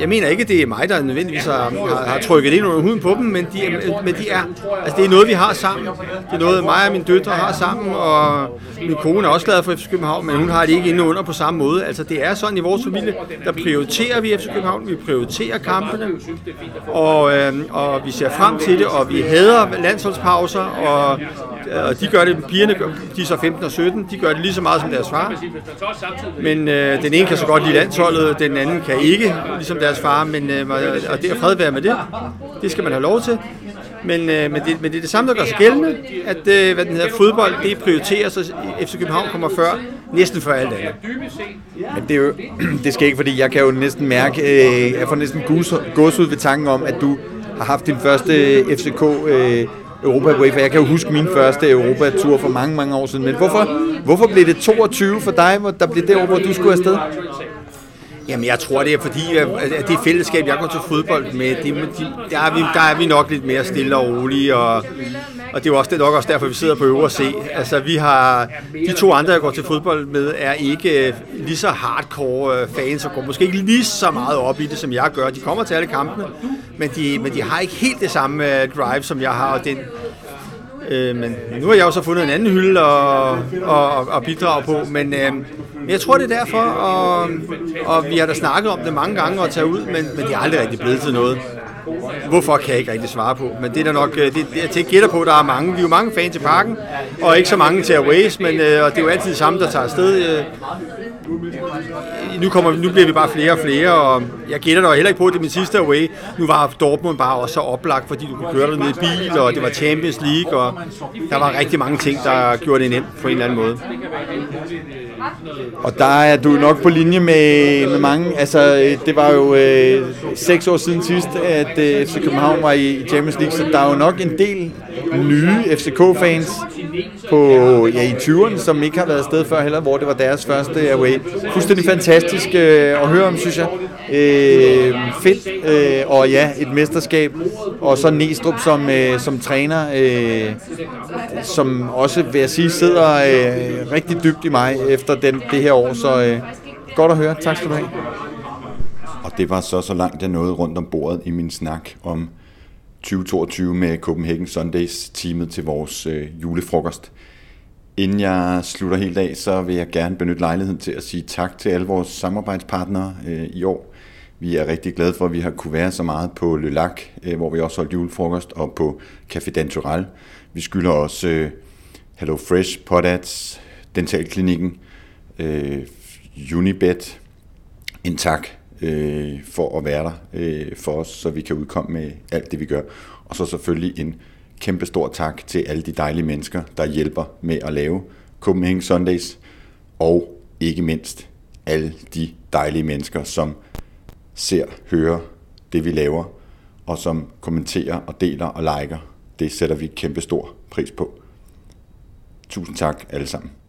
jeg mener ikke, det er mig, der nødvendigvis har, har, har trykket ind under huden på dem, men de, men de er, altså det er noget, vi har sammen. Det er noget, mig og mine døtre har sammen, og min kone er også glad for FC København, men hun har det ikke inde under på samme måde. Altså det er sådan i vores familie, der prioriterer vi FC København, vi prioriterer kampene, og, øh, og vi ser frem til det, og vi hader landsholdspauser, og og de gør det, pigerne, de er så 15 og 17, de gør det lige så meget som deres far. Men øh, den ene kan så godt lide landsholdet, den anden kan ikke, ligesom deres far, men, øh, og det er fred være med det. Det skal man have lov til. Men, øh, men, det, men det er det samme, der gør sig gældende, at øh, hvad den hedder, fodbold det prioriteres, og FC København kommer før næsten før alt andet. Men det, er jo, det skal ikke, fordi jeg kan jo næsten mærke, øh, jeg får næsten gås ud ved tanken om, at du har haft din første øh, FCK øh, Europa Way, for jeg kan jo huske min første Europa-tur for mange, mange år siden. Men hvorfor, hvorfor blev det 22 for dig, hvor der blev det år, hvor du skulle afsted? Jamen, jeg tror, det er fordi, at det fællesskab, jeg går til fodbold med, det, de, der, er vi, der er vi nok lidt mere stille og rolige, og, og det er jo også, det er nok også derfor, vi sidder på øvre C. Altså, vi har, de to andre, jeg går til fodbold med, er ikke øh, lige så hardcore øh, fans, og går måske ikke lige så meget op i det, som jeg gør. De kommer til alle kampene, men de, men de har ikke helt det samme øh, drive, som jeg har, og den, Øh, men nu har jeg jo så fundet en anden hylde at, at, at bidrage på, men øh, jeg tror, det er derfor, og, og vi har da snakket om det mange gange at tage ud, men, men det er aldrig rigtig blevet til noget. Hvorfor kan jeg ikke rigtig svare på, men det er der nok, øh, det, jeg gætter på, der er mange, vi er jo mange fans til parken, og ikke så mange til Aways, men øh, og det er jo altid det samme, der tager afsted. Øh, nu, kommer, nu bliver vi bare flere og flere, og jeg gætter dig heller ikke på, at det er min sidste away. Nu var Dortmund bare også så oplagt, fordi du kunne køre dig ned i bil, og det var Champions League, og der var rigtig mange ting, der gjorde det nemt på en eller anden måde. Og der er du nok på linje med, med mange. Altså, øh, det var jo øh, seks år siden sidst, at øh, FC København var i Champions League, så der er jo nok en del nye FCK-fans på, ja, i 20'erne, som ikke har været afsted før heller, hvor det var deres første away. Fuldstændig fantastisk øh, at høre om, synes jeg. Øh, fedt, øh, og ja, et mesterskab. Og så Næstrup som, øh, som træner, øh, som også, vil jeg sige, sidder øh, rigtig dybt i mig efter den, det her år. Så øh, godt at høre. Tak skal du have. Og det var så så langt, jeg nåede rundt om bordet i min snak om 2022 med Copenhagen Sundays teamet til vores øh, julefrokost. Inden jeg slutter helt af, så vil jeg gerne benytte lejligheden til at sige tak til alle vores samarbejdspartnere øh, i år. Vi er rigtig glade for, at vi har kunne være så meget på Le Lac, øh, hvor vi også holdt julefrokost, og på Café Dantural. Vi skylder også øh, Hello Fresh, Podats, Dentalklinikken, øh, Unibet. En tak øh, for at være der øh, for os, så vi kan udkomme med alt det, vi gør. Og så selvfølgelig en kæmpe stor tak til alle de dejlige mennesker, der hjælper med at lave Copenhagen Sundays, og ikke mindst alle de dejlige mennesker, som ser, hører det, vi laver, og som kommenterer og deler og liker. Det sætter vi kæmpe stor pris på. Tusind tak alle sammen.